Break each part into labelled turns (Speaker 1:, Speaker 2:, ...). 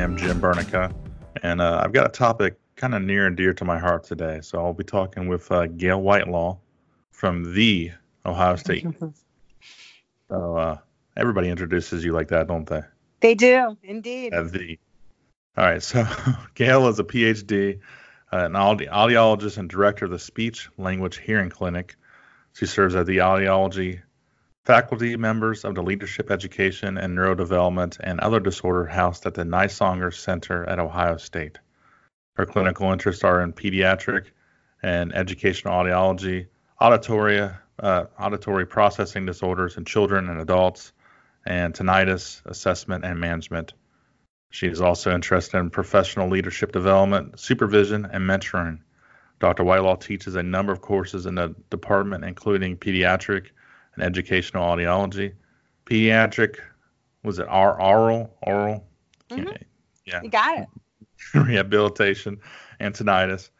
Speaker 1: Five Live. I am Jim Burneka, and uh, I've got a topic kind of near and dear to my heart today. So I'll be talking with uh, Gail Whitelaw from the Ohio State. so uh, everybody introduces you like that, don't they?
Speaker 2: They do, indeed.
Speaker 1: At the. All right, so Gail is a PhD, uh, an audi- audiologist and director of the Speech Language Hearing Clinic. She serves at the audiology faculty members of the Leadership Education and Neurodevelopment and Other Disorder housed at the Nisonger Center at Ohio State. Her clinical interests are in pediatric and educational audiology, auditory, uh, auditory processing disorders in children and adults, and tinnitus assessment and management. She is also interested in professional leadership development, supervision, and mentoring. Dr. Whitelaw teaches a number of courses in the department, including pediatric and educational audiology, pediatric, was it r oral, oral?
Speaker 2: Mm-hmm. Yeah. You got it.
Speaker 1: rehabilitation, and tinnitus.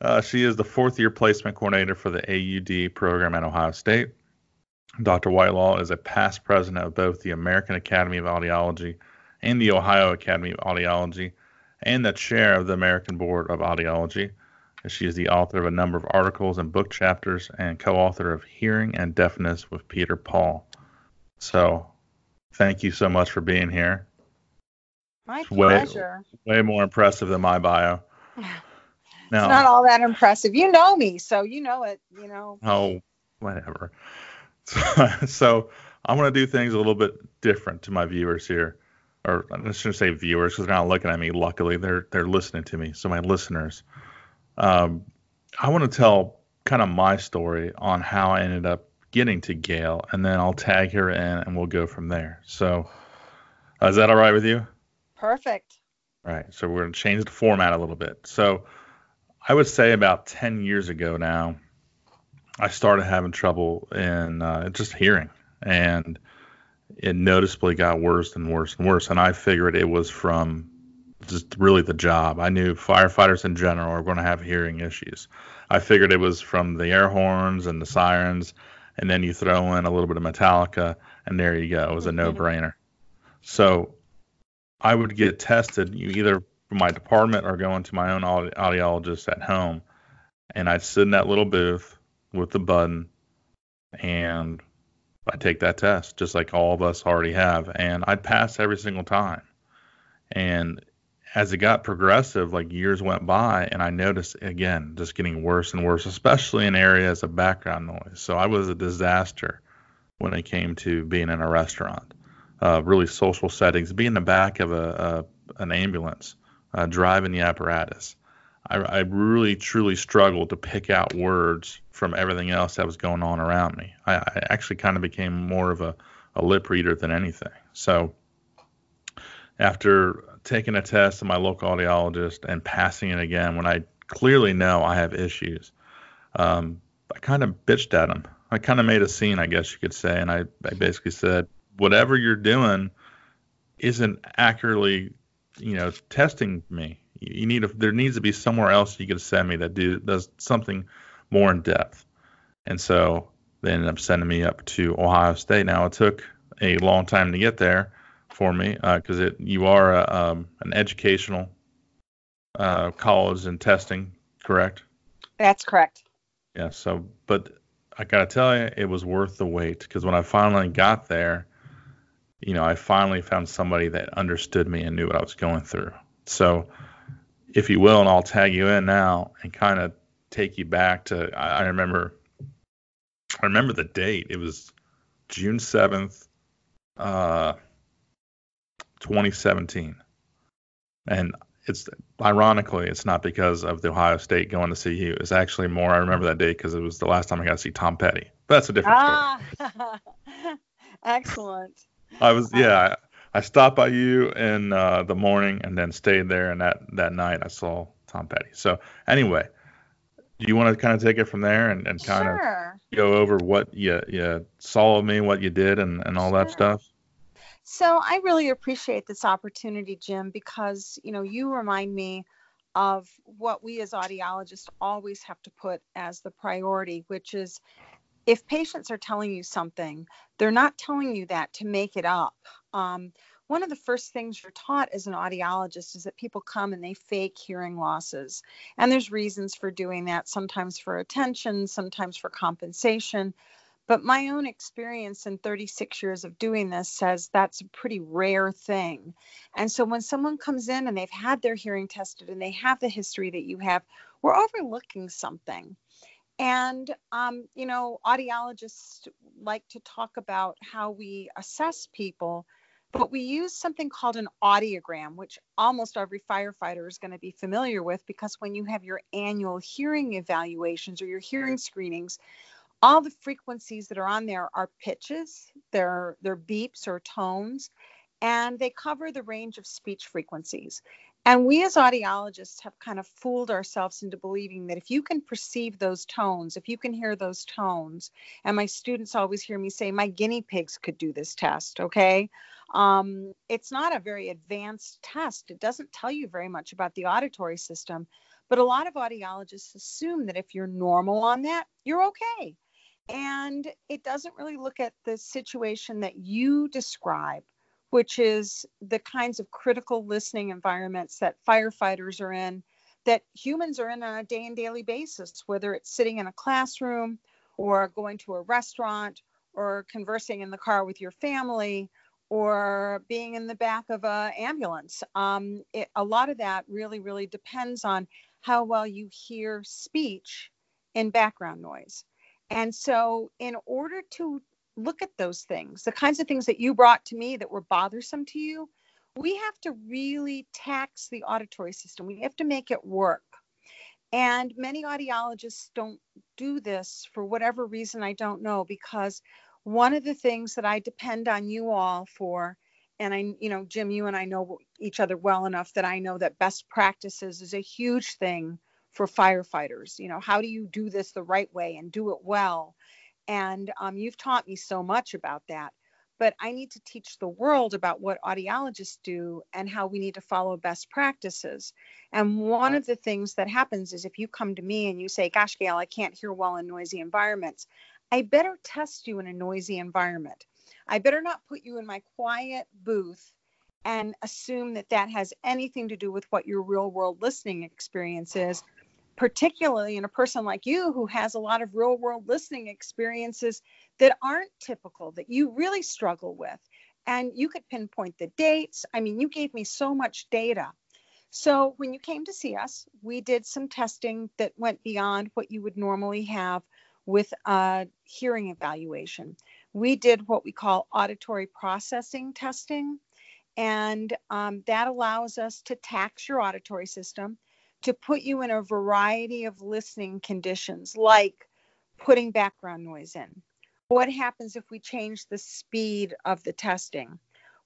Speaker 1: Uh, she is the fourth year placement coordinator for the AUD program at Ohio State. Dr. Whitelaw is a past president of both the American Academy of Audiology and the Ohio Academy of Audiology, and the chair of the American Board of Audiology. She is the author of a number of articles and book chapters and co author of Hearing and Deafness with Peter Paul. So, thank you so much for being here.
Speaker 2: My pleasure.
Speaker 1: Way, way more impressive than my bio.
Speaker 2: It's not all that impressive. You know me, so you know it, you know.
Speaker 1: Oh, whatever. So, so I'm going to do things a little bit different to my viewers here. Or I shouldn't say viewers because they're not looking at me. Luckily, they're they're listening to me. So my listeners, um, I want to tell kind of my story on how I ended up getting to Gail, and then I'll tag her in, and we'll go from there. So, uh, is that all right with you?
Speaker 2: Perfect.
Speaker 1: All right. So we're going to change the format a little bit. So I would say about 10 years ago now, I started having trouble in uh, just hearing. And it noticeably got worse and worse and worse. And I figured it was from just really the job. I knew firefighters in general are going to have hearing issues. I figured it was from the air horns and the sirens. And then you throw in a little bit of Metallica, and there you go. It was a no brainer. So I would get tested you either from my department or going to my own audi- audiologist at home, and I'd sit in that little booth with the button, and I take that test just like all of us already have, and I'd pass every single time. And as it got progressive, like years went by, and I noticed again just getting worse and worse, especially in areas of background noise. So I was a disaster when it came to being in a restaurant uh, really social settings, be in the back of a, a an ambulance, uh, driving the apparatus. I, I, really truly struggled to pick out words from everything else that was going on around me. I, I actually kind of became more of a, a lip reader than anything. So after taking a test of my local audiologist and passing it again, when I clearly know I have issues, um, I kind of bitched at him. I kind of made a scene, I guess you could say, and I, I basically said, whatever you're doing isn't accurately, you know, testing me. You need a, there needs to be somewhere else you can send me that do does something more in depth. And so they ended up sending me up to Ohio State. Now it took a long time to get there for me because uh, it you are a, um, an educational uh, college and testing, correct?
Speaker 2: That's correct.
Speaker 1: Yeah. So, but I gotta tell you, it was worth the wait because when I finally got there, you know, I finally found somebody that understood me and knew what I was going through. So, if you will, and I'll tag you in now and kind of take you back to I, I remember I remember the date. It was June seventh, uh, 2017, and it's ironically it's not because of the Ohio State going to see you. It's actually more I remember that day because it was the last time I got to see Tom Petty. But that's a different ah,
Speaker 2: story. Excellent.
Speaker 1: I was yeah. I, I stopped by you in uh, the morning and then stayed there, and that that night I saw Tom Petty. So anyway, do you want to kind of take it from there and, and kind
Speaker 2: sure.
Speaker 1: of go over what you you saw of me, what you did, and and all sure. that stuff?
Speaker 2: So I really appreciate this opportunity, Jim, because you know you remind me of what we as audiologists always have to put as the priority, which is if patients are telling you something, they're not telling you that to make it up. Um, one of the first things you're taught as an audiologist is that people come and they fake hearing losses. And there's reasons for doing that, sometimes for attention, sometimes for compensation. But my own experience in 36 years of doing this says that's a pretty rare thing. And so when someone comes in and they've had their hearing tested and they have the history that you have, we're overlooking something. And, um, you know, audiologists like to talk about how we assess people, but we use something called an audiogram, which almost every firefighter is going to be familiar with because when you have your annual hearing evaluations or your hearing screenings, all the frequencies that are on there are pitches, they're, they're beeps or tones, and they cover the range of speech frequencies. And we as audiologists have kind of fooled ourselves into believing that if you can perceive those tones, if you can hear those tones, and my students always hear me say, my guinea pigs could do this test, okay? Um, it's not a very advanced test. It doesn't tell you very much about the auditory system, but a lot of audiologists assume that if you're normal on that, you're okay and it doesn't really look at the situation that you describe which is the kinds of critical listening environments that firefighters are in that humans are in on a day and daily basis whether it's sitting in a classroom or going to a restaurant or conversing in the car with your family or being in the back of an ambulance. Um, it, a lot of that really really depends on how well you hear speech in background noise and so, in order to look at those things, the kinds of things that you brought to me that were bothersome to you, we have to really tax the auditory system. We have to make it work. And many audiologists don't do this for whatever reason, I don't know, because one of the things that I depend on you all for, and I, you know, Jim, you and I know each other well enough that I know that best practices is a huge thing for firefighters. You know, how do you do this the right way and do it well? And um, you've taught me so much about that. But I need to teach the world about what audiologists do and how we need to follow best practices. And one of the things that happens is if you come to me and you say, Gosh, Gail, I can't hear well in noisy environments, I better test you in a noisy environment. I better not put you in my quiet booth and assume that that has anything to do with what your real world listening experience is particularly in a person like you who has a lot of real world listening experiences that aren't typical, that you really struggle with. And you could pinpoint the dates. I mean, you gave me so much data. So when you came to see us, we did some testing that went beyond what you would normally have with a hearing evaluation. We did what we call auditory processing testing, and um, that allows us to tax your auditory system to put you in a variety of listening conditions, like putting background noise in. What happens if we change the speed of the testing?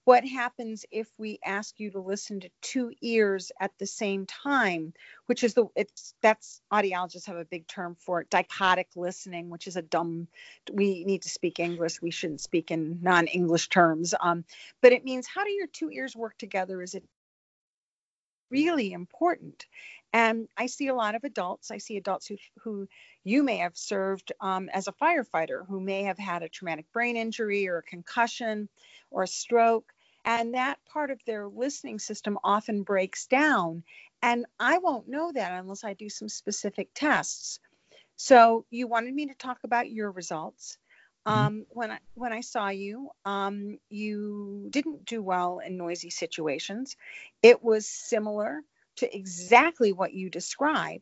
Speaker 2: What happens if we ask you to listen to two ears at the same time, which is the it's that's audiologists have a big term for it, dichotic listening, which is a dumb. We need to speak English. We shouldn't speak in non-English terms. Um, but it means how do your two ears work together? Is it really important and I see a lot of adults. I see adults who, who you may have served um, as a firefighter, who may have had a traumatic brain injury or a concussion or a stroke. And that part of their listening system often breaks down. And I won't know that unless I do some specific tests. So you wanted me to talk about your results. Mm-hmm. Um, when I when I saw you, um, you didn't do well in noisy situations. It was similar to exactly what you describe.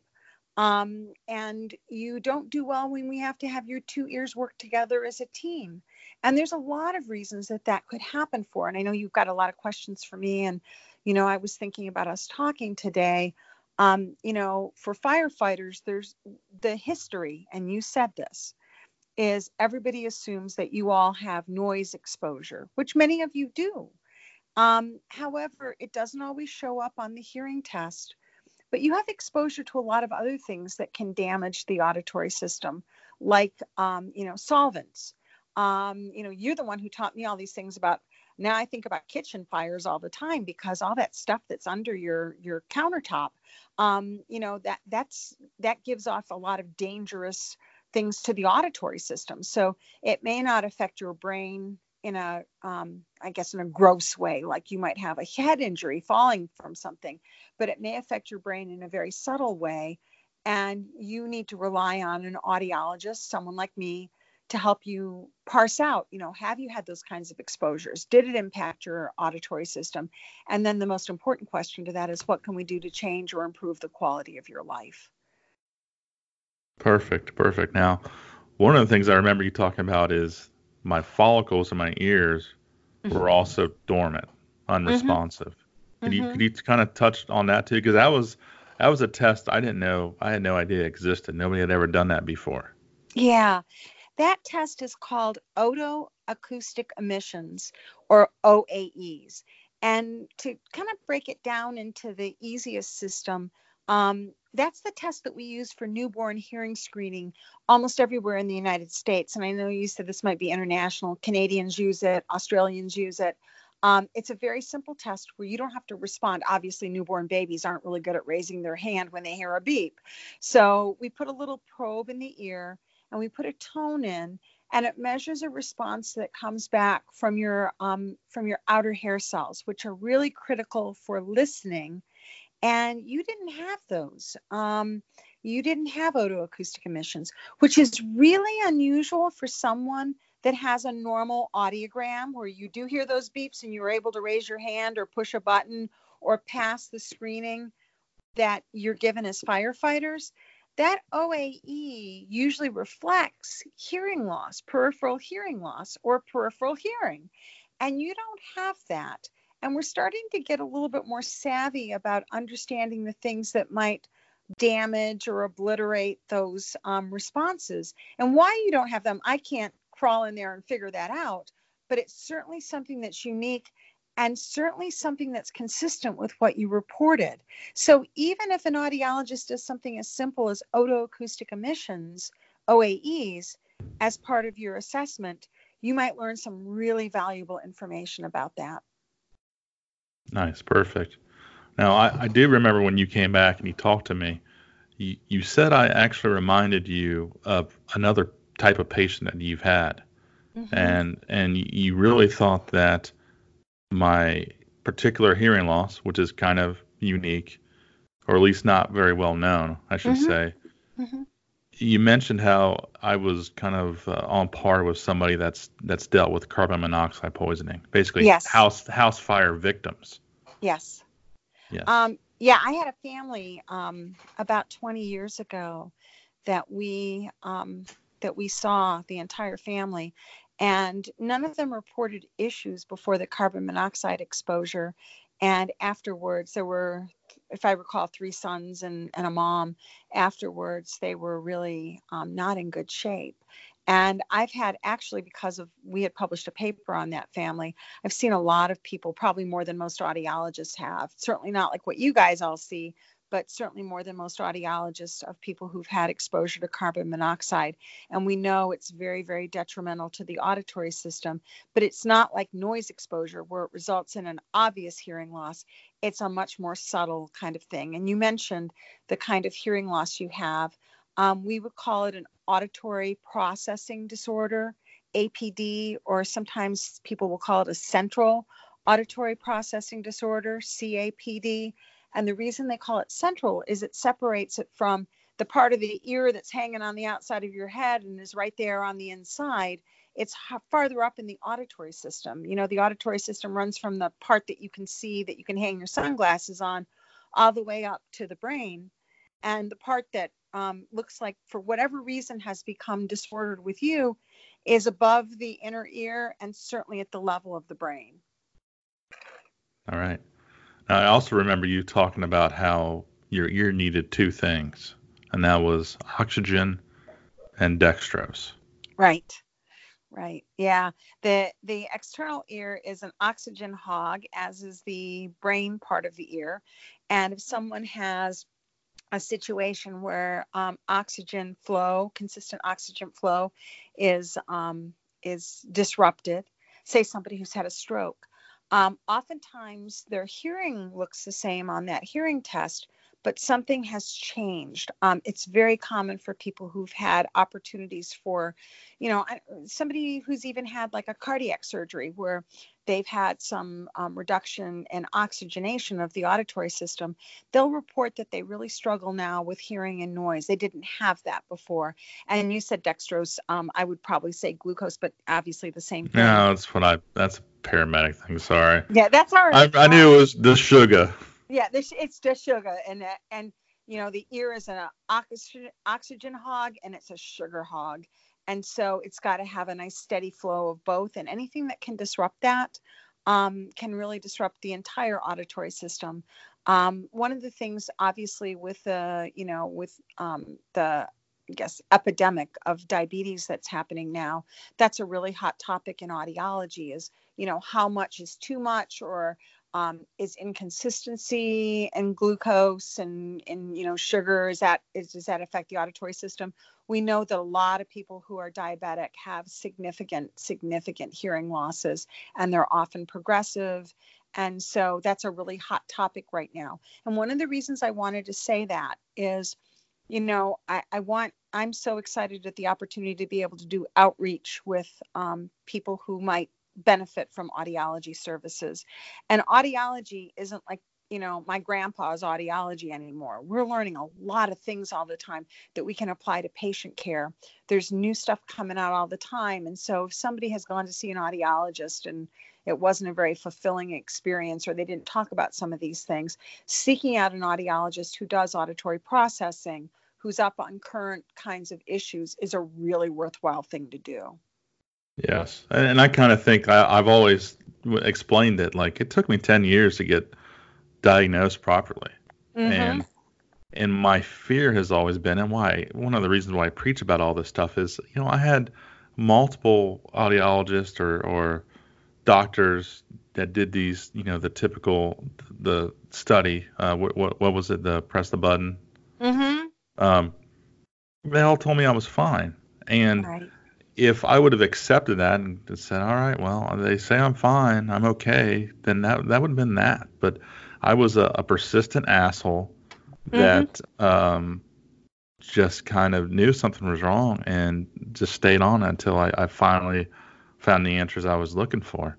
Speaker 2: Um, and you don't do well when we have to have your two ears work together as a team. And there's a lot of reasons that that could happen for. And I know you've got a lot of questions for me. And, you know, I was thinking about us talking today. Um, you know, for firefighters, there's the history, and you said this, is everybody assumes that you all have noise exposure, which many of you do. Um, however, it doesn't always show up on the hearing test, but you have exposure to a lot of other things that can damage the auditory system, like, um, you know, solvents. Um, you know, you're the one who taught me all these things about. Now I think about kitchen fires all the time because all that stuff that's under your your countertop, um, you know, that that's that gives off a lot of dangerous things to the auditory system. So it may not affect your brain in a um, I guess in a gross way, like you might have a head injury falling from something, but it may affect your brain in a very subtle way, and you need to rely on an audiologist, someone like me, to help you parse out, you know, have you had those kinds of exposures? Did it impact your auditory system? And then the most important question to that is what can we do to change or improve the quality of your life?
Speaker 1: Perfect, perfect. Now, one of the things I remember you talking about is my follicles in my ears mm-hmm. were also dormant, unresponsive. Mm-hmm. Could mm-hmm. you could you kind of touch on that too? Because that was that was a test I didn't know I had no idea existed. Nobody had ever done that before.
Speaker 2: Yeah. That test is called otoacoustic emissions or OAEs. And to kind of break it down into the easiest system, um, that's the test that we use for newborn hearing screening almost everywhere in the United States. And I know you said this might be international. Canadians use it, Australians use it. Um, it's a very simple test where you don't have to respond. Obviously, newborn babies aren't really good at raising their hand when they hear a beep. So we put a little probe in the ear and we put a tone in and it measures a response that comes back from your um, from your outer hair cells which are really critical for listening and you didn't have those um, you didn't have otoacoustic emissions which is really unusual for someone that has a normal audiogram where you do hear those beeps and you're able to raise your hand or push a button or pass the screening that you're given as firefighters that OAE usually reflects hearing loss, peripheral hearing loss, or peripheral hearing. And you don't have that. And we're starting to get a little bit more savvy about understanding the things that might damage or obliterate those um, responses. And why you don't have them, I can't crawl in there and figure that out. But it's certainly something that's unique and certainly something that's consistent with what you reported. So even if an audiologist does something as simple as otoacoustic emissions, OAEs, as part of your assessment, you might learn some really valuable information about that.
Speaker 1: Nice, perfect. Now, I, I do remember when you came back and you talked to me, you, you said I actually reminded you of another type of patient that you've had. Mm-hmm. And and you really thought that my particular hearing loss, which is kind of unique, or at least not very well known, I should mm-hmm. say. Mm-hmm. You mentioned how I was kind of uh, on par with somebody that's that's dealt with carbon monoxide poisoning, basically
Speaker 2: yes.
Speaker 1: house house fire victims.
Speaker 2: Yes. Yes. Um, yeah, I had a family um, about 20 years ago that we um, that we saw the entire family, and none of them reported issues before the carbon monoxide exposure. And afterwards, there were, if I recall, three sons and, and a mom. Afterwards, they were really um, not in good shape. And I've had actually, because of we had published a paper on that family, I've seen a lot of people, probably more than most audiologists have. Certainly not like what you guys all see, but certainly more than most audiologists of people who've had exposure to carbon monoxide. And we know it's very, very detrimental to the auditory system, but it's not like noise exposure where it results in an obvious hearing loss. It's a much more subtle kind of thing. And you mentioned the kind of hearing loss you have. Um, we would call it an auditory processing disorder, APD, or sometimes people will call it a central auditory processing disorder, CAPD. And the reason they call it central is it separates it from the part of the ear that's hanging on the outside of your head and is right there on the inside. It's farther up in the auditory system. You know, the auditory system runs from the part that you can see that you can hang your sunglasses on all the way up to the brain. And the part that um, looks like, for whatever reason, has become disordered with you is above the inner ear and certainly at the level of the brain.
Speaker 1: All right. I also remember you talking about how your ear needed two things, and that was oxygen and dextrose.
Speaker 2: Right. Right. Yeah. The the external ear is an oxygen hog, as is the brain part of the ear. And if someone has a situation where um, oxygen flow, consistent oxygen flow, is um, is disrupted, say somebody who's had a stroke, um, oftentimes their hearing looks the same on that hearing test, but something has changed. Um, it's very common for people who've had opportunities for, you know, somebody who's even had like a cardiac surgery where they've had some um, reduction in oxygenation of the auditory system, they'll report that they really struggle now with hearing and noise. They didn't have that before. And you said dextrose. Um, I would probably say glucose, but obviously the same thing.
Speaker 1: No, that's what I. That's paramedic thing. Sorry.
Speaker 2: Yeah, that's all right.
Speaker 1: I, I knew it was the sugar.
Speaker 2: Yeah, this, it's just sugar, and and you know the ear is an oxygen oxygen hog, and it's a sugar hog and so it's got to have a nice steady flow of both and anything that can disrupt that um, can really disrupt the entire auditory system um, one of the things obviously with the you know with um, the I guess epidemic of diabetes that's happening now that's a really hot topic in audiology is you know how much is too much or um, is inconsistency and glucose and and you know sugar is that is does that affect the auditory system? We know that a lot of people who are diabetic have significant significant hearing losses and they're often progressive. And so that's a really hot topic right now. And one of the reasons i wanted to say that is you know i, I want i'm so excited at the opportunity to be able to do outreach with um, people who might benefit from audiology services. And audiology isn't like you know my grandpa's audiology anymore. We're learning a lot of things all the time that we can apply to patient care. There's new stuff coming out all the time. And so if somebody has gone to see an audiologist and it wasn't a very fulfilling experience or they didn't talk about some of these things seeking out an audiologist who does auditory processing who's up on current kinds of issues is a really worthwhile thing to do.
Speaker 1: Yes, and I kind of think I, have always explained it like it took me ten years to get diagnosed properly, mm-hmm. and and my fear has always been, and why one of the reasons why I preach about all this stuff is, you know, I had multiple audiologists or or doctors that did these, you know, the typical the study. Uh, what what, what was it? The press the button.
Speaker 2: Mm-hmm.
Speaker 1: Um, they all told me I was fine, and right if I would have accepted that and said, "All right, well, they say I'm fine, I'm okay," then that that would have been that. But I was a, a persistent asshole mm-hmm. that um, just kind of knew something was wrong and just stayed on until I, I finally found the answers I was looking for.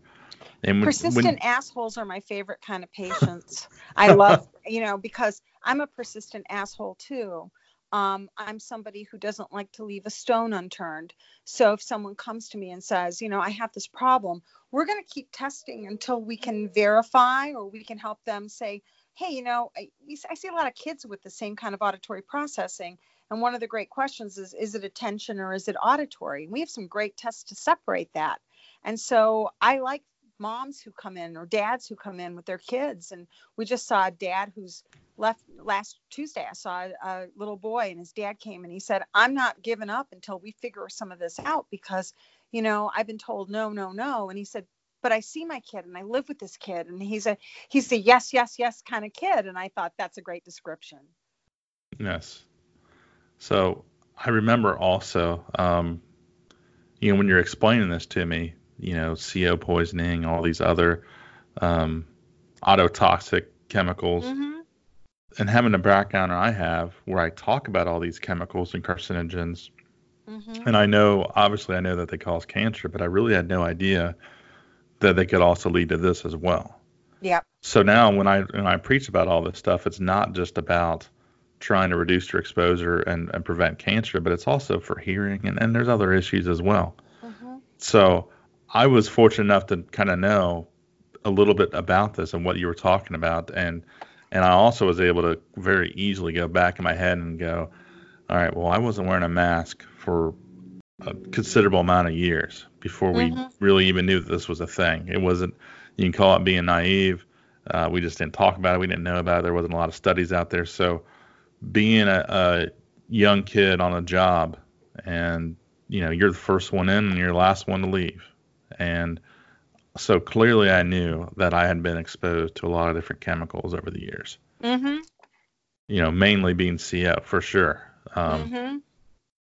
Speaker 2: And when, persistent when, assholes are my favorite kind of patients. I love, you know, because I'm a persistent asshole too. Um, I'm somebody who doesn't like to leave a stone unturned. So if someone comes to me and says, you know, I have this problem, we're going to keep testing until we can verify or we can help them say, hey, you know, I, I see a lot of kids with the same kind of auditory processing. And one of the great questions is, is it attention or is it auditory? we have some great tests to separate that. And so I like moms who come in or dads who come in with their kids. And we just saw a dad who's left last Tuesday. I saw a little boy and his dad came and he said, I'm not giving up until we figure some of this out because, you know, I've been told no, no, no. And he said, but I see my kid and I live with this kid and he's a he's a yes, yes, yes kind of kid. And I thought that's a great description.
Speaker 1: Yes. So I remember also, um, you know, when you're explaining this to me, you know, CO poisoning, all these other um, ototoxic chemicals. Mm-hmm and having a background I have where I talk about all these chemicals and carcinogens, mm-hmm. and I know obviously I know that they cause cancer, but I really had no idea that they could also lead to this as well.
Speaker 2: Yeah.
Speaker 1: So now when I when I preach about all this stuff, it's not just about trying to reduce your exposure and, and prevent cancer, but it's also for hearing and, and there's other issues as well. Mm-hmm. So I was fortunate enough to kind of know a little bit about this and what you were talking about and and I also was able to very easily go back in my head and go, all right, well, I wasn't wearing a mask for a considerable amount of years before we mm-hmm. really even knew that this was a thing. It wasn't, you can call it being naive. Uh, we just didn't talk about it. We didn't know about it. There wasn't a lot of studies out there. So being a, a young kid on a job and, you know, you're the first one in and you're the last one to leave. And, so clearly I knew that I had been exposed to a lot of different chemicals over the years.
Speaker 2: Mm-hmm.
Speaker 1: You know, mainly being CO for sure. Um, mm-hmm.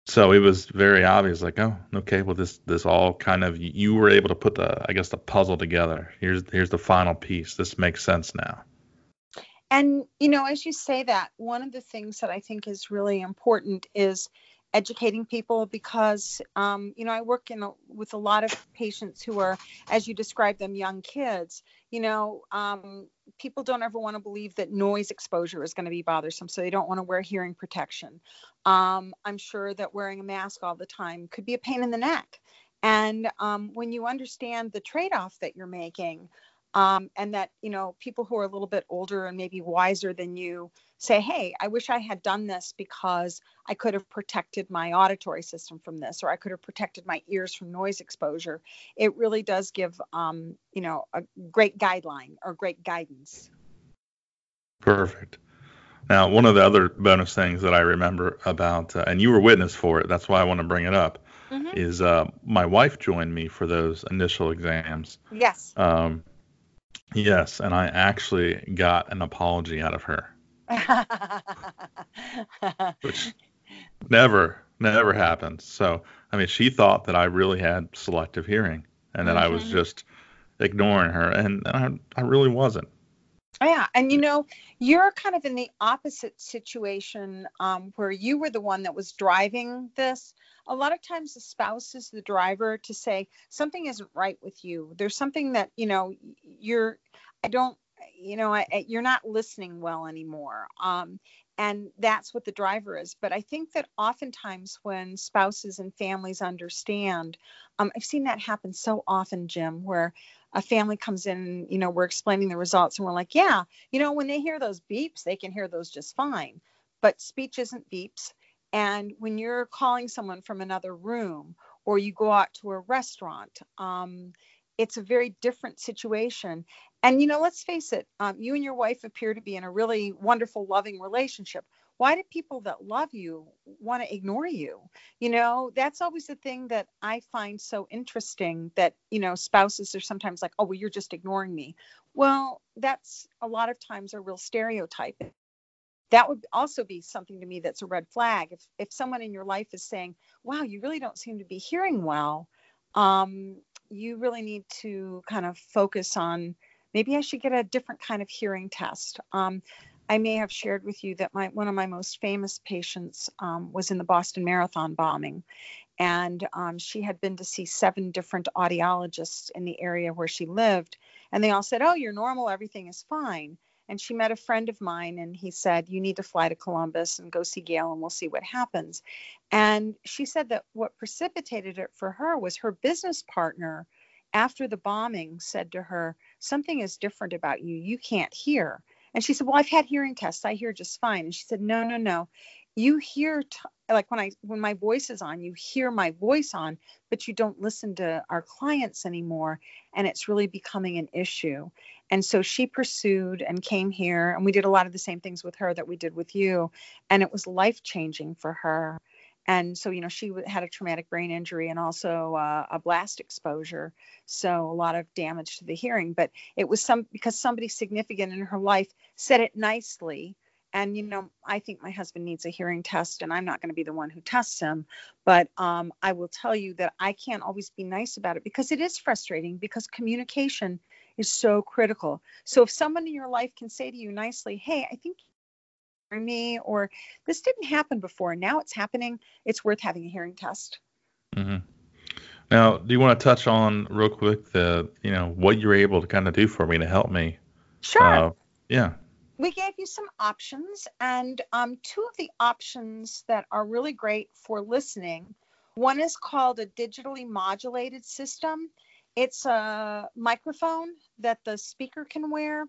Speaker 1: So it was very obvious, like, oh, okay, well, this this all kind of you were able to put the, I guess, the puzzle together. Here's here's the final piece. This makes sense now.
Speaker 2: And, you know, as you say that, one of the things that I think is really important is educating people because um, you know i work in a, with a lot of patients who are as you describe them young kids. You know um, people don't ever want to believe that noise exposure is going to be bothersome so they don't want to wear hearing protection. Um, i'm sure that wearing a mask all the time could be a pain in the neck. And um, when you understand the trade-off that you're making um, and that you know people who are a little bit older and maybe wiser than you say hey i wish i had done this because i could have protected my auditory system from this or i could have protected my ears from noise exposure. It really does give um, you know a great guideline or great guidance.
Speaker 1: Perfect. Now one of the other bonus things that i remember about uh, and you were witness for it that's why i want to bring it up mm-hmm. is uh, my wife joined me for those initial exams.
Speaker 2: Yes.
Speaker 1: Um, Yes, and I actually got an apology out of her. Which never, never happens. So, I mean, she thought that I really had selective hearing and that mm-hmm. I was mm-hmm. just ignoring her, and, I, I really wasn't.
Speaker 2: Yeah, and you know, you're kind of in the opposite situation um, where you were the one that was driving this. A lot of times, the spouse is the driver to say something isn't right with you. There's something that you know you're. I don't. You know, I, you're not listening well anymore. Um, and that's what the driver is. But I think that oftentimes when spouses and families understand, um, I've seen that happen so often, Jim, where a family comes in, you know, we're explaining the results and we're like, yeah, you know, when they hear those beeps, they can hear those just fine. But speech isn't beeps. And when you're calling someone from another room or you go out to a restaurant, um, it's a very different situation. And, you know, let's face it, um, you and your wife appear to be in a really wonderful, loving relationship why do people that love you want to ignore you? You know that's always the thing that i find so interesting that you know spouses are sometimes like oh well you're just ignoring me. Well that's a lot of times a real stereotype. That would also be something to me that's a red flag. If if someone in your life is saying wow you really don't seem to be hearing well um, you really need to kind of focus on maybe i should get a different kind of hearing test. Um, I may have shared with you that my one of my most famous patients um, was in the Boston Marathon bombing, and um, she had been to see seven different audiologists in the area where she lived, and they all said, "Oh, you're normal, everything is fine." And she met a friend of mine, and he said, "You need to fly to Columbus and go see Gail, and we'll see what happens." And she said that what precipitated it for her was her business partner after the bombing said to her, Something is different about you. You can't hear. And she said, Well, I've had hearing tests. I hear just fine. And she said, No, no, no. You hear, t- like when I, when my voice is on, you hear my voice on, but you don't listen to our clients anymore. And it's really becoming an issue. And so she pursued and came here. And we did a lot of the same things with her that we did with you. And it was life changing for her and so you know she had a traumatic brain injury and also uh, a blast exposure so a lot of damage to the hearing. But it was some because somebody significant in her life said it nicely. And you know i think my husband needs a hearing test and i'm not going to be the one who tests him. But um, i will tell you that i can't always be nice about it because it is frustrating because communication is so critical. So if someone in your life can say to you nicely hey i think me or this didn't happen before. Now it's happening. It's worth having a hearing test.
Speaker 1: Mm-hmm. now do you want to touch on real quick the you know what you're able to kind of do for me to help me?
Speaker 2: Sure. Uh,
Speaker 1: yeah.
Speaker 2: We gave you some options and um, two of the options that are really great for listening one is called a digitally modulated system. It's a microphone that the speaker can wear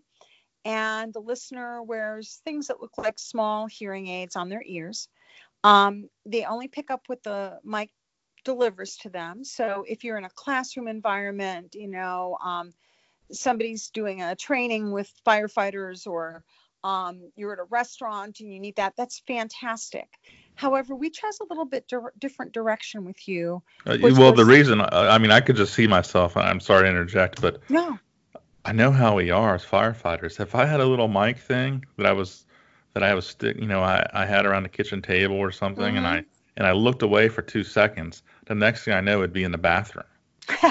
Speaker 2: and the listener wears things that look like small hearing aids on their ears. Um, they only pick up what the mic delivers to them. So if you're in a classroom environment, you know, um, somebody's doing a training with firefighters or um, you're at a restaurant and you need that, that's fantastic. However, we chose a little bit di- different direction with you.
Speaker 1: Uh, well, the reason, I mean, I could just see myself, I'm sorry to interject, but
Speaker 2: no.
Speaker 1: I know how we are as firefighters. If I had a little mic thing that I was that I was stick, you know, I, I had around the kitchen table or something, mm-hmm. and I mm-hmm. and I looked away for two seconds, the next thing I know, it'd be in the bathroom.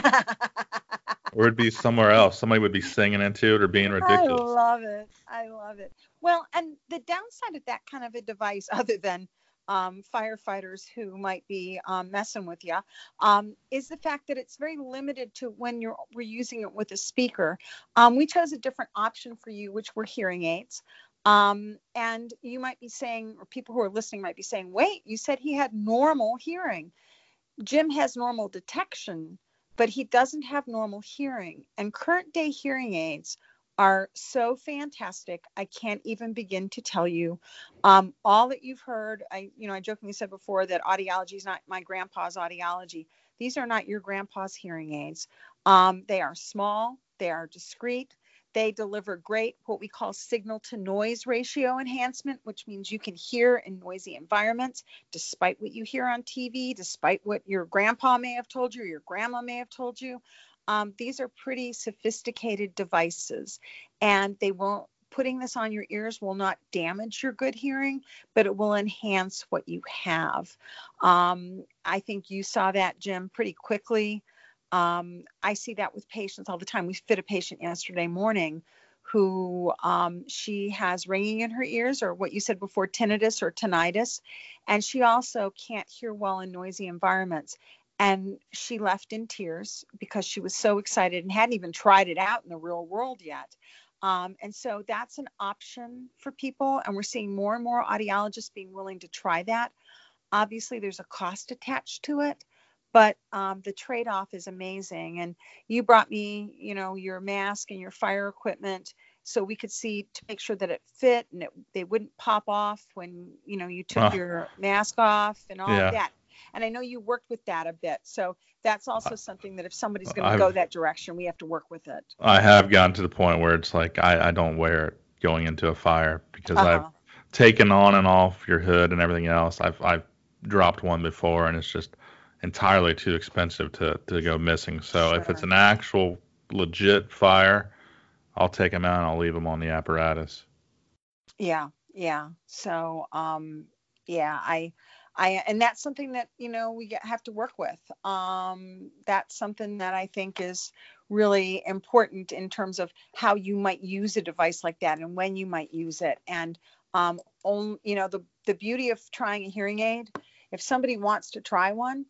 Speaker 1: or it'd be somewhere else. Somebody would be singing into it or being ridiculous.
Speaker 2: I love it. I love it. Well, and the downside of that kind of a device, other than um, firefighters who might be um, messing with you, um, is the fact that it's very limited to when you're we're using it with a speaker. Um, we chose a different option for you, which were hearing aids. Um, and you might be saying, or people who are listening might be saying, wait, you said he had normal hearing. Jim has normal detection, but he doesn't have normal hearing. And current day hearing aids are so fantastic. I can't even begin to tell you um, all that you've heard. I, you know, I jokingly said before that audiology is not my grandpa's audiology. These are not your grandpa's hearing aids. Um, they are small, they are discreet, they deliver great, what we call signal to noise ratio enhancement, which means you can hear in noisy environments despite what you hear on TV, despite what your grandpa may have told you, your grandma may have told you. Um, these are pretty sophisticated devices, and they won't. Putting this on your ears will not damage your good hearing, but it will enhance what you have. Um, I think you saw that, Jim, pretty quickly um, I see that with patients all the time. We fit a patient yesterday morning who um, she has ringing in her ears, or what you said before, tinnitus or tinnitus, and she also can't hear well in noisy environments. And she left in tears because she was so excited and hadn't even tried it out in the real world yet. Um, and so that's an option for people, and we're seeing more and more audiologists being willing to try that. Obviously, there's a cost attached to it, but um, the trade-off is amazing and you brought me you know your mask and your fire equipment so we could see to make sure that it fit and it, they wouldn't pop off when you know you took your mask off and all yeah. that and i know you worked with that a bit so that's also something that if somebody's going to go that direction we have to work with it
Speaker 1: i have gotten to the point where it's like i, I don't wear it going into a fire because uh-huh. i've taken on and off your hood and everything else i've i've dropped one before and it's just entirely too expensive to, to go missing. So sure. if it's an actual legit fire, I'll take them out and I'll leave them on the apparatus.
Speaker 2: Yeah, yeah. So um, yeah, I I and that's something that you know we have to work with. Um, that's something that I think is really important in terms of how you might use a device like that and when you might use it. And um, on, you know the the beauty of trying a hearing aid. If somebody wants to try one,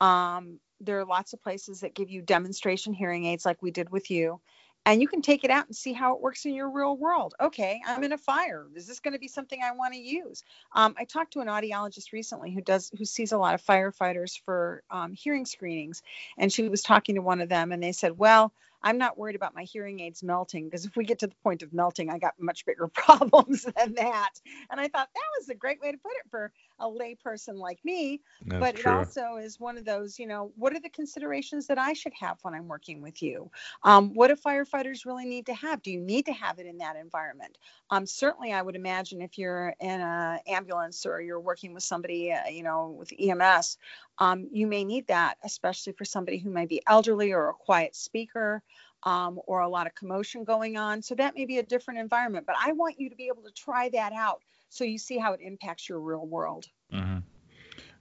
Speaker 2: um, there are lots of places that give you demonstration hearing aids like we did with you. And you can take it out and see how it works in your real world. Okay, I'm in a fire. Is this going to be something I want to use? Um, I talked to an audiologist recently who does who sees a lot of firefighters for um, hearing screenings, and she was talking to one of them, and they said, "Well, I'm not worried about my hearing aids melting because if we get to the point of melting, I got much bigger problems than that. And I thought that was a great way to put it for a layperson like me. That's but true. it also is one of those, you know, what are the considerations that I should have when I'm working with you? Um, what do firefighters really need to have? Do you need to have it in that environment? Um, certainly, I would imagine if you're in an ambulance or you're working with somebody, uh, you know, with EMS, um, you may need that, especially for somebody who may be elderly or a quiet speaker. Um, or a lot of commotion going on. So that may be a different environment, but I want you to be able to try that out so you see how it impacts your real world.
Speaker 1: Mm-hmm.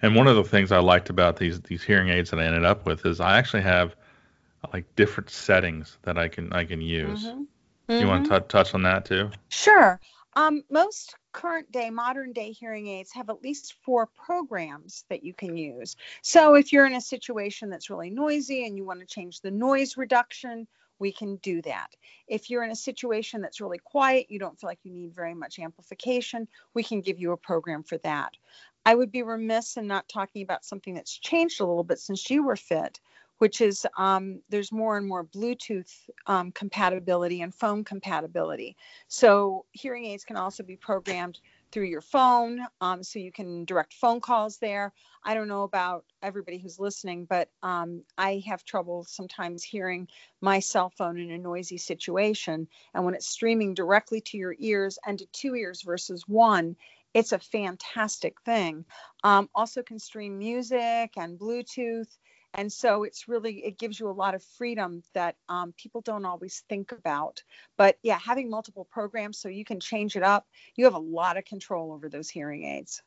Speaker 1: And one of the things I liked about these these hearing aids that I ended up with is I actually have like different settings that I can I can use. Mm-hmm. You want to mm-hmm. t- touch on that too?
Speaker 2: Sure. Um, most current day, modern day hearing aids have at least four programs that you can use. So if you're in a situation that's really noisy and you want to change the noise reduction, we can do that. If you're in a situation that's really quiet, you don't feel like you need very much amplification, we can give you a program for that. I would be remiss in not talking about something that's changed a little bit since you were fit, which is um, there's more and more Bluetooth um, compatibility and phone compatibility. So hearing aids can also be programmed through your phone, um, so you can direct phone calls there. I don't know about everybody who's listening, but um, I have trouble sometimes hearing my cell phone in a noisy situation. And when it's streaming directly to your ears and to two ears versus one, it's a fantastic thing. Um, also, can stream music and Bluetooth and so it's really it gives you a lot of freedom that um, people don't always think about but yeah having multiple programs so you can change it up you have a lot of control over those hearing aids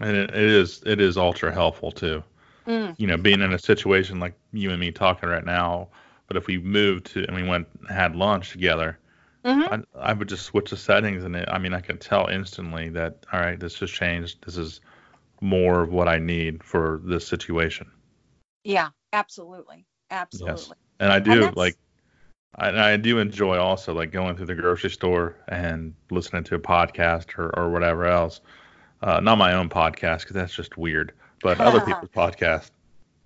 Speaker 1: and it, it is it is ultra helpful too mm. you know being in a situation like you and me talking right now But if we moved to and we went had lunch together,
Speaker 2: Mm-hmm.
Speaker 1: I, I would just switch the settings, and it, I mean, I can tell instantly that all right, this has changed. This is more of what I need for this situation.
Speaker 2: Yeah, absolutely, absolutely.
Speaker 1: Yes, and I do
Speaker 2: that's-
Speaker 1: like. I, I do enjoy also like going through the grocery store and listening to a podcast or, or whatever else. Uh, not my own podcast because that's just weird, but other people's podcasts.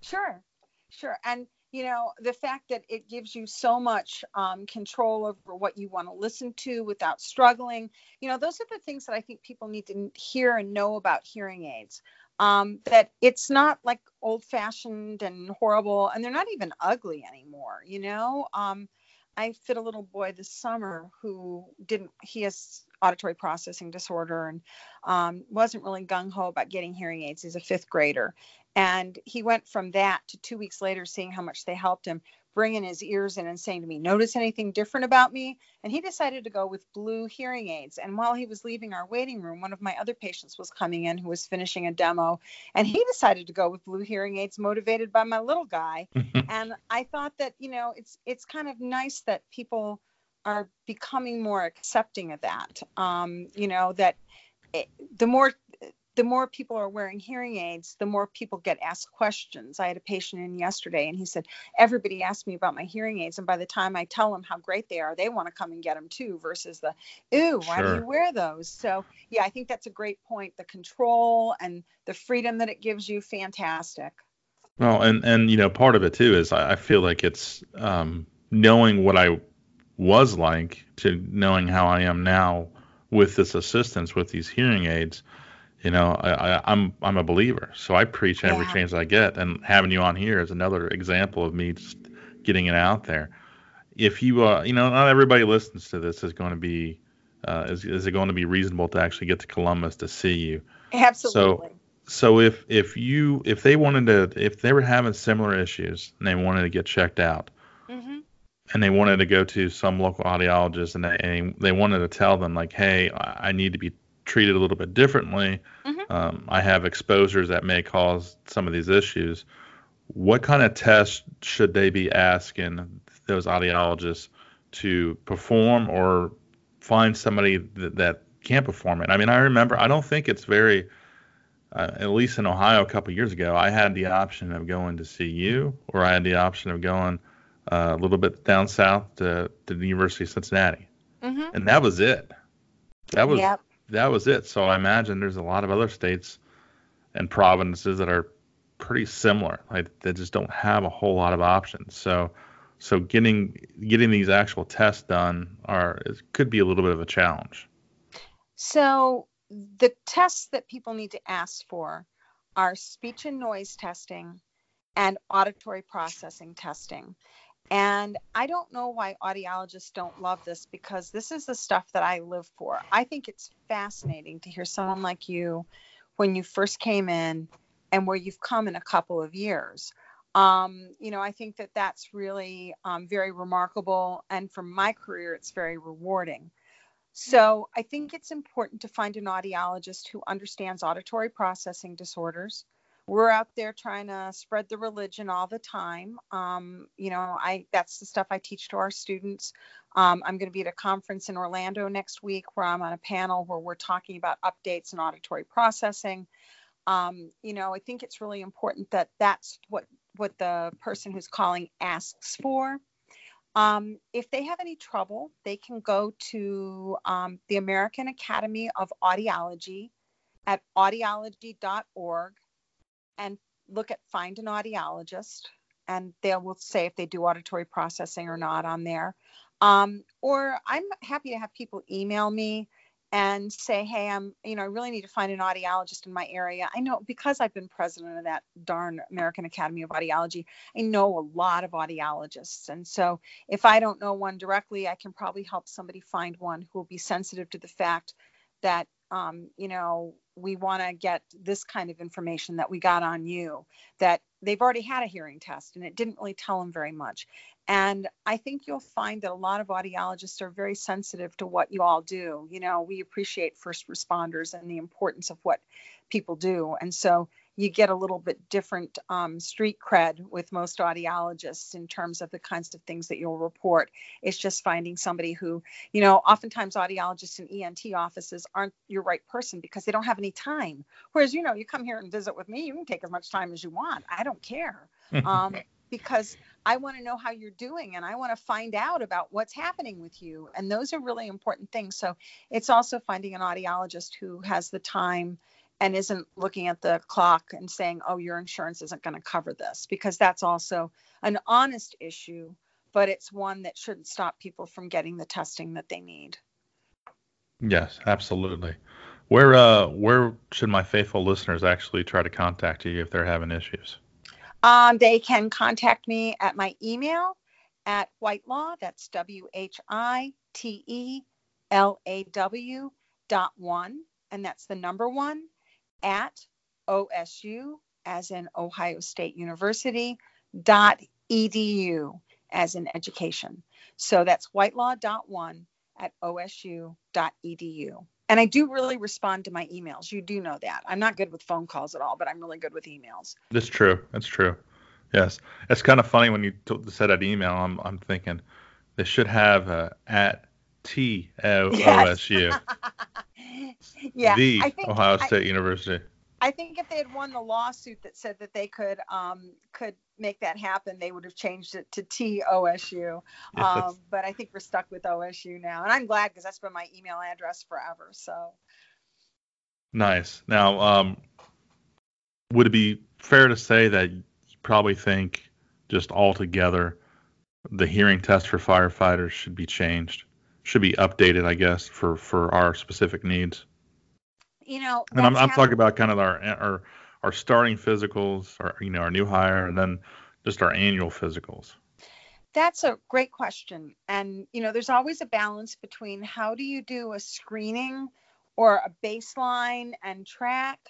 Speaker 2: Sure, sure. And you know, the fact that it gives you so much um, control over what you want to listen to without struggling, you know, those are the things that I think people need to hear and know about hearing aids. Um, that it's not like old fashioned and horrible, and they're not even ugly anymore, you know. Um, I fit a little boy this summer who didn't, he has auditory processing disorder and um, wasn't really gung ho about getting hearing aids. He's a fifth grader. And he went from that to two weeks later, seeing how much they helped him, bringing his ears in and saying to me, Notice anything different about me? And he decided to go with blue hearing aids. And while he was leaving our waiting room, one of my other patients was coming in who was finishing a demo. And he decided to go with blue hearing aids, motivated by my little guy. and I thought that, you know, it's it's kind of nice that people are becoming more accepting of that. Um, you know, that it, the more the more people are wearing hearing aids, the more people get asked questions. I had a patient in yesterday and he said, Everybody asked me about my hearing aids. And by the time I tell them how great they are, they want to come and get them too, versus the, Ooh, why do you wear those? So, yeah, I think that's a great point. The control and the freedom that it gives you, fantastic.
Speaker 1: Well, and and you know, part of it too is I, I feel like it's um, knowing what I was like to knowing how I am now with this assistance with these hearing aids. You know, I, I, I'm I'm a believer, so I preach every
Speaker 2: Yeah.
Speaker 1: chance I get, and having you on here is another example of me just getting it out there. If you, uh, you know, not everybody listens to this is going to be, uh, is is it going to be reasonable to actually get to Columbus to see you?
Speaker 2: Absolutely.
Speaker 1: so so if if you if they wanted to if they were having similar issues and they wanted to get checked out
Speaker 2: hmm
Speaker 1: and they wanted to go to some local audiologist and they and they wanted to tell them like hey I need to be treated a little bit differently
Speaker 2: Mhm.
Speaker 1: um, I have exposures that may cause some of these issues what kind of tests should they be asking those audiologists to perform or find somebody that, that can't perform it I mean I remember I don't think it's very uh, at least in Ohio a couple years ago, I had the option of going to see you or I had the option of going uh, a little bit down south to, to the University of Cincinnati,
Speaker 2: hmm
Speaker 1: and that was it. That was
Speaker 2: Yep.
Speaker 1: That was it. So I imagine there's a lot of other states and provinces that are pretty similar. Like they just don't have a whole lot of options. So so getting getting these actual tests done are it could be a little bit of a challenge.
Speaker 2: So the tests that people need to ask for are speech and noise testing and auditory processing testing. And I don't know why audiologists don't love this because this is the stuff that I live for. I think it's fascinating to hear someone like you when you first came in and where you've come in a couple of years. Um, you know, I think that that's really um, very remarkable. And for my career, it's very rewarding. So I think it's important to find an audiologist who understands auditory processing disorders. We're out there trying to spread the religion all the time. Um, you know, I that's the stuff I teach to our students. Um, I'm going to be at a conference in Orlando next week where I'm on a panel where we're talking about updates in auditory processing. Um, you know, I think it's really important that that's what what the person who's calling asks for. Um, if they have any trouble, they can go to um, the American Academy of Audiology at audiology.org and look at Find an Audiologist, and they will say if they do auditory processing or not on there. Um, or I'm happy to have people email me and say, hey, I'm, you know, I really need to find an audiologist in my area. I know because I've been president of that darn American Academy of Audiology, I know a lot of audiologists. And so if I don't know one directly, I can probably help somebody find one who will be sensitive to the fact that, um, you know, we want to get this kind of information that we got on you, that they've already had a hearing test and it didn't really tell them very much. And I think you'll find that a lot of audiologists are very sensitive to what you all do. You know, we appreciate first responders and the importance of what people do. And so you get a little bit different um, street cred with most audiologists in terms of the kinds of things that you'll report. It's just finding somebody who, you know, oftentimes audiologists in ENT offices aren't your right person because they don't have any time. Whereas, you know, you come here and visit with me, you can take as much time as you want. I don't care. Um, because I want to know how you're doing and I want to find out about what's happening with you. And those are really important things. So it's also finding an audiologist who has the time and isn't looking at the clock and saying, oh, your insurance isn't going to cover this, because that's also an honest issue, but it's one that shouldn't stop people from getting the testing that they need.
Speaker 1: Yes, absolutely. Where uh where should my faithful listeners actually try to contact you if they're having issues?
Speaker 2: Um, they can contact me at my email at Whitelaw. That's W H I T E L A W dot one, and that's the number one at OSU, as in Ohio State University, dot edu, as in education. So that's whitelaw dot one at OSU dot edu. And I do really respond to my emails. You do know that. I'm not good with phone calls at all, but I'm really good with emails.
Speaker 1: That's true. That's true. Yes. It's kind of funny when you t- said that email. I'm, I'm thinking they should have a at T O O S U.
Speaker 2: yeah,
Speaker 1: the think, Ohio State I, University.
Speaker 2: I think if they had won the lawsuit that said that they could um, could make that happen, they would have changed it to TOSU. Yes. Um, but I think we're stuck with OSU now, and I'm glad because that's been my email address forever. So
Speaker 1: nice. Now, um, would it be fair to say that you probably think just altogether the hearing test for firefighters should be changed? Should be updated, I guess, for for our specific needs.
Speaker 2: You know,
Speaker 1: and I'm, I'm talking about kind of our our our starting physicals, our you know our new hire, and then just our annual physicals.
Speaker 2: That's a great question, and you know, there's always a balance between how do you do a screening or a baseline and track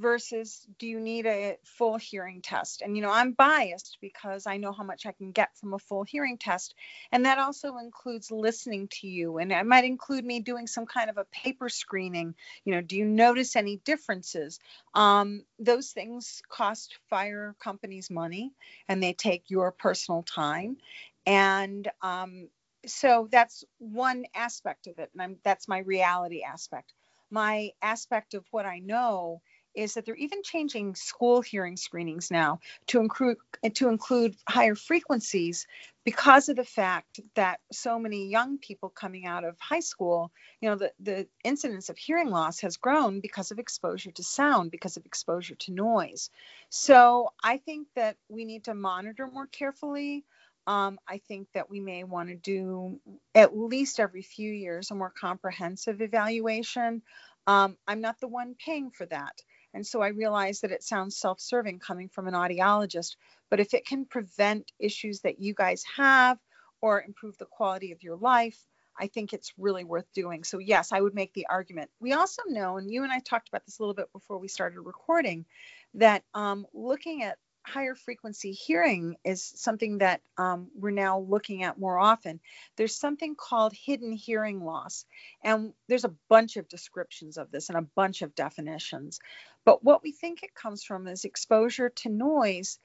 Speaker 2: versus do you need a full hearing test? And, you know, I'm biased because I know how much I can get from a full hearing test. And that also includes listening to you. And it might include me doing some kind of a paper screening. You know, do you notice any differences? Um, those things cost fire companies money and they take your personal time. And, um, so that's one aspect of it and I'm, that's my reality aspect my aspect of what i know is that they're even changing school hearing screenings now to include to include higher frequencies because of the fact that so many young people coming out of high school, you know, the, the incidence of hearing loss has grown because of exposure to sound, because of exposure to noise. So I think that we need to monitor more carefully. Um, I think that we may want to do at least every few years a more comprehensive evaluation. Um, I'm not the one paying for that. And so I realize that it sounds self serving coming from an audiologist, but if it can prevent issues that you guys have or improve the quality of your life, I think it's really worth doing. So, yes, I would make the argument. We also know, and you and I talked about this a little bit before we started recording, that um, looking at higher frequency hearing is something that um, we're now looking at more often. There's something called hidden hearing loss, and there's a bunch of descriptions of this and a bunch of definitions. But what we think it comes from is exposure to noise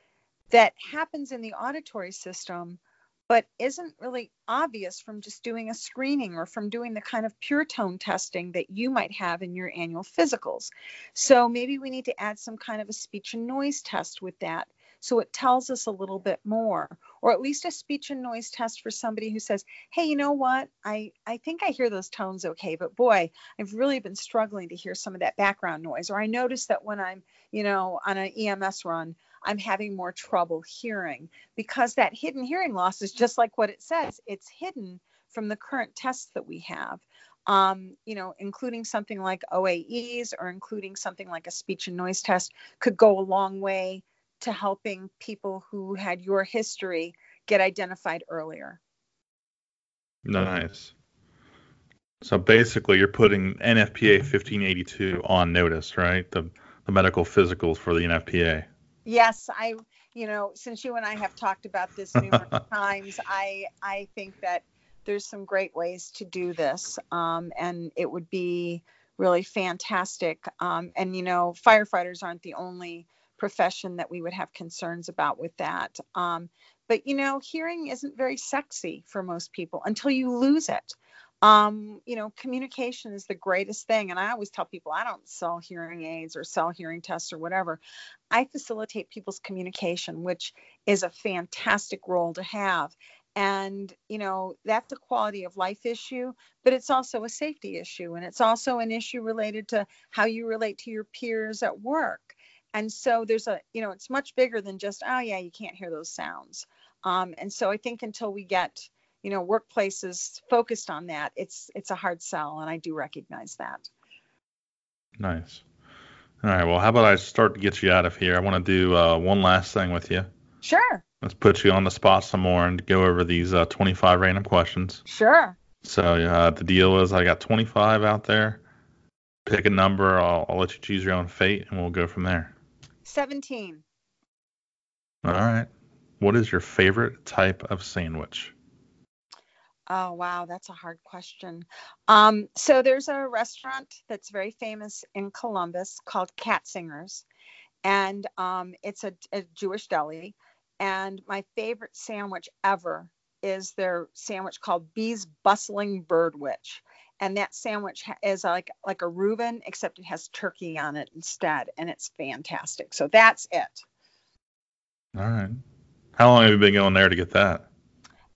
Speaker 2: that happens in the auditory system but isn't really obvious from just doing a screening or from doing the kind of pure tone testing that you might have in your annual physicals. So maybe we need to add some kind of a speech and noise test with that so it tells us a little bit more or at least a speech and noise test for somebody who says hey you know what i i think i hear those tones okay but boy i've really been struggling to hear some of that background noise or i notice that when i'm you know on an ems run I'm having more trouble hearing because that hidden hearing loss is just like what it says. It's hidden from the current tests that we have. Um, you know, including something like OAEs or including something like a speech and noise test could go a long way to helping people who had your history get identified earlier.
Speaker 1: Nice. So basically, you're putting NFPA 1582 on notice, right? The the medical physicals for the NFPA.
Speaker 2: Yes, I you know, since you and I have talked about this numerous times, I I think that there's some great ways to do this, um, and it would be really fantastic. Um, and you know, firefighters aren't the only profession that we would have concerns about with that. Um, but you know, hearing isn't very sexy for most people until you lose it. Um, you know, communication is the greatest thing. And I always tell people I don't sell hearing aids or sell hearing tests or whatever. I facilitate people's communication, which is a fantastic role to have. And, you know, that's a quality of life issue, but it's also a safety issue. And it's also an issue related to how you relate to your peers at work. And so there's a, you know, it's much bigger than just, oh, yeah, you can't hear those sounds. Um, and so I think until we get, you know, workplaces focused on that, it's it's a hard sell, and I do recognize that.
Speaker 1: Nice. All right. Well, how about I start to get you out of here? I want to do uh, one last thing with you.
Speaker 2: Sure.
Speaker 1: Let's put you on the spot some more and go over these uh, 25 random questions.
Speaker 2: Sure.
Speaker 1: So uh, the deal is I got 25 out there. Pick a number. I'll, I'll let you choose your own fate, and we'll go from there.
Speaker 2: 17.
Speaker 1: All right. What is your favorite type of sandwich?
Speaker 2: Oh, wow, that's a hard question. Um, so there's a restaurant that's very famous in Columbus called Katzingers, and um, it's a, a Jewish deli. And my favorite sandwich ever is their sandwich called Bee's Bustling Birdwitch. And that sandwich is like like a Reuben, except it has turkey on it instead, and it's fantastic. So that's it.
Speaker 1: All right. How long have you been going there to get that?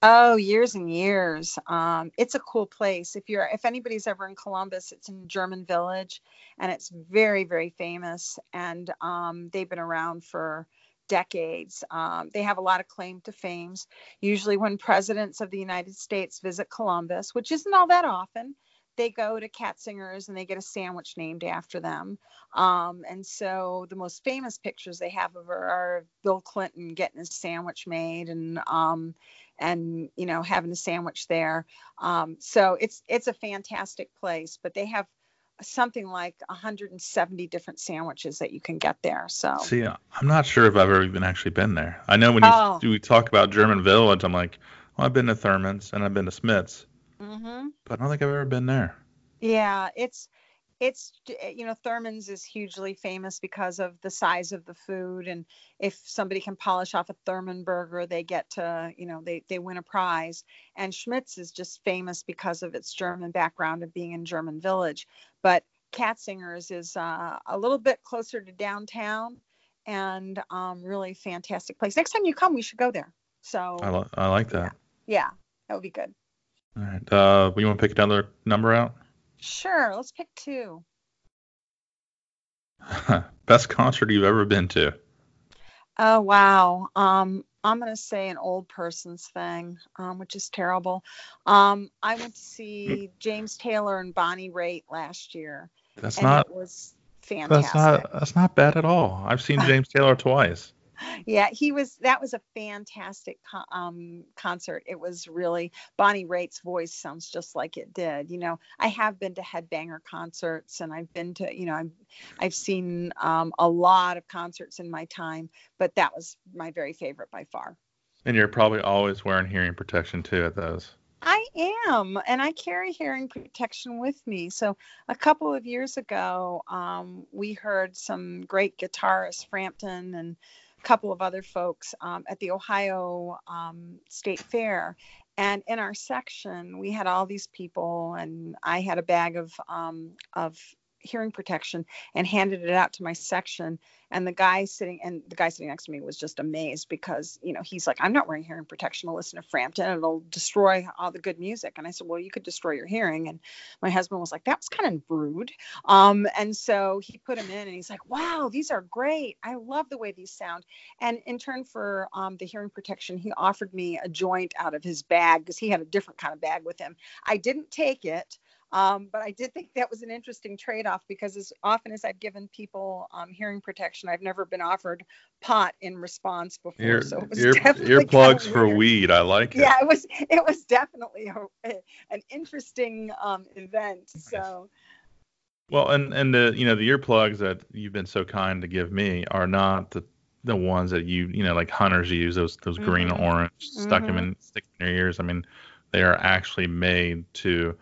Speaker 2: Oh, years and years. Um, it's a cool place. If you're, if anybody's ever in Columbus, it's in German Village, and it's very, very famous. And um, they've been around for decades. Um, they have a lot of claim to fame. Usually, when presidents of the United States visit Columbus, which isn't all that often, they go to Katzingers and they get a sandwich named after them. Um, and so the most famous pictures they have of her are Bill Clinton getting his sandwich made and um, and you know having a sandwich there. Um, so it's it's a fantastic place, but they have something like 170 different sandwiches that you can get there. So
Speaker 1: see, I'm not sure if I've ever even actually been there. I know when you oh. we talk about German Village, I'm like, well, I've been to Thurman's and I've been to Schmidt's,
Speaker 2: Mm-hmm.
Speaker 1: But I don't think I've ever been there.
Speaker 2: Yeah, it's it's you know Thurman's is hugely famous because of the size of the food. And if somebody can polish off a Thurman burger they get to you know they they win a prize. And Schmidt's is just famous because of its German background of being in German Village. But Katzingers is uh, a little bit closer to downtown and um, really fantastic place. Next time you come we should go there. So
Speaker 1: I, li- I like that.
Speaker 2: Yeah, yeah that would be good
Speaker 1: all right. Uh, you want to pick another number out?
Speaker 2: Sure. Let's pick two.
Speaker 1: Best concert you've ever been to?
Speaker 2: Oh wow. Um, I'm gonna say an old person's thing, um, which is terrible. Um, I went to see James Taylor and Bonnie Raitt last year.
Speaker 1: That's not.
Speaker 2: It was fantastic.
Speaker 1: That's not. That's not bad at all. I've seen James Taylor twice
Speaker 2: yeah, he was. That was a fantastic um, concert. It was really Bonnie Raitt's voice sounds just like it did. You know, I have been to headbanger concerts, and I've been to, you know, I've I've seen um, a lot of concerts in my time, but that was my very favorite by far.
Speaker 1: And you're probably always wearing hearing protection too at those.
Speaker 2: I am, and I carry hearing protection with me. So a couple of years ago, um, we heard some great guitarists, Frampton and couple of other folks um, at the Ohio um, State Fair. And in our section, we had all these people, and I had a bag of um, of hearing protection and handed it out to my section. And the guy sitting and the guy sitting next to me was just amazed because you know he's like i'm not wearing hearing protection. To listen to frampton it'll destroy all the good music. And i said well you could destroy your hearing. And my husband was like that was kind of rude. Um, and so he put him in and he's like wow these are great. I love the way these sound. And in turn for um, the hearing protection he offered me a joint out of his bag because he had a different kind of bag with him. I didn't take it um, but I did think that was an interesting trade off because as often as I've given people um, hearing protection, I've never been offered pot in response before.
Speaker 1: Ear, so it was ear, earplugs for weed. I like it.
Speaker 2: Yeah, it was it was definitely a, an interesting um, event. So.
Speaker 1: Well, and and the you know the earplugs that you've been so kind to give me are not the the ones that you you know like hunters use those those mm-hmm. green orange stuck mm-hmm. them in stick in your ears. I mean, they are actually made to.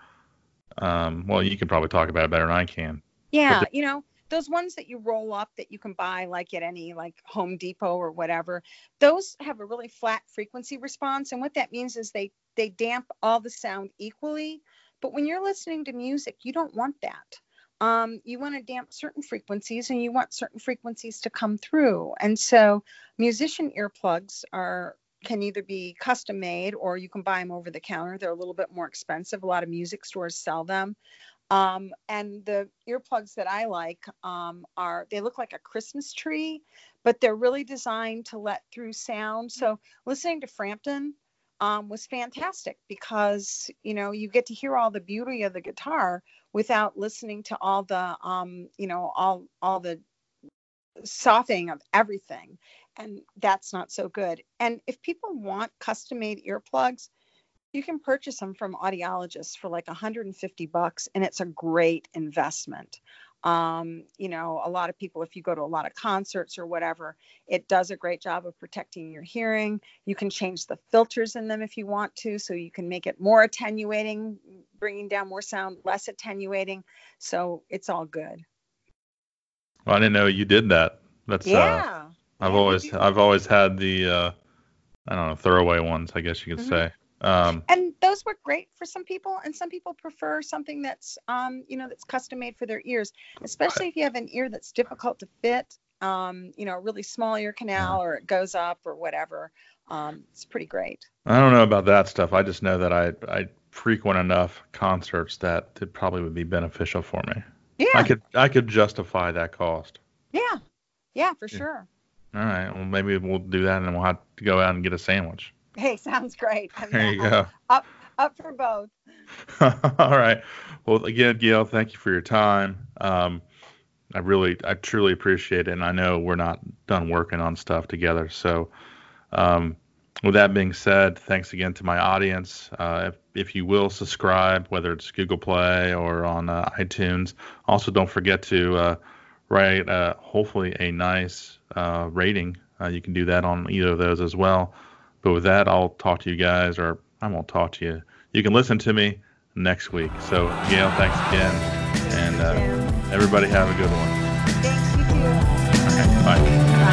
Speaker 1: Um, well, you can probably talk about it better than I can.
Speaker 2: Yeah, you know those ones that you roll up that you can buy like at any like Home Depot or whatever. Those have a really flat frequency response, and what that means is they they damp all the sound equally. But when you're listening to music, you don't want that um, you want to damp certain frequencies and you want certain frequencies to come through. And so musician earplugs are can either be custom made or you can buy them over the counter. They're a little bit more expensive. A lot of music stores sell them. Um, and the earplugs that I like um, are they look like a Christmas tree, but they're really designed to let through sound. So listening to Frampton um, was fantastic because you know you get to hear all the beauty of the guitar without listening to all the um, you know all all the softening of everything and that's not so good and if people want custom made earplugs you can purchase them from audiologists for like 150 bucks and it's a great investment um, you know, a lot of people, if you go to a lot of concerts or whatever, it does a great job of protecting your hearing. You can change the filters in them if you want to, so you can make it more attenuating, bringing down more sound, less attenuating. So it's all good.
Speaker 1: Well, I didn't know you did that. That's uh, yeah. Uh, I've always I've always had the uh, I don't know throwaway ones, I guess you could mm-hmm. say.
Speaker 2: Um, and those work great for some people, and some people prefer something that's, um, you know, that's custom made for their ears, especially if you have an ear that's difficult to fit, um, you know, a really small ear canal or it goes up or whatever. Um, it's pretty great.
Speaker 1: I don't know about that stuff. I just know that I I frequent enough concerts that it probably would be beneficial for me. Yeah. I could I could justify that cost.
Speaker 2: Yeah. Yeah, for yeah. sure.
Speaker 1: All right. Well, maybe we'll do that, and then we'll have to go out and get a sandwich.
Speaker 2: Hey, sounds great.
Speaker 1: I'm there you go.
Speaker 2: Up, up for both.
Speaker 1: All right. Well, again, Gail, thank you for your time. Um, I really, I truly appreciate it, and I know we're not done working on stuff together. So, um, with that being said, thanks again to my audience. Uh, if, if, you will subscribe, whether it's Google Play or on uh, iTunes, also don't forget to uh, write uh, hopefully a nice uh, rating. Uh, you can do that on either of those as well. But with that, I'll talk to you guys, or I won't talk to you. You can listen to me next week. So, Gail, thanks again. And uh, everybody have a good one.
Speaker 2: Thanks, you too.
Speaker 1: bye. Bye.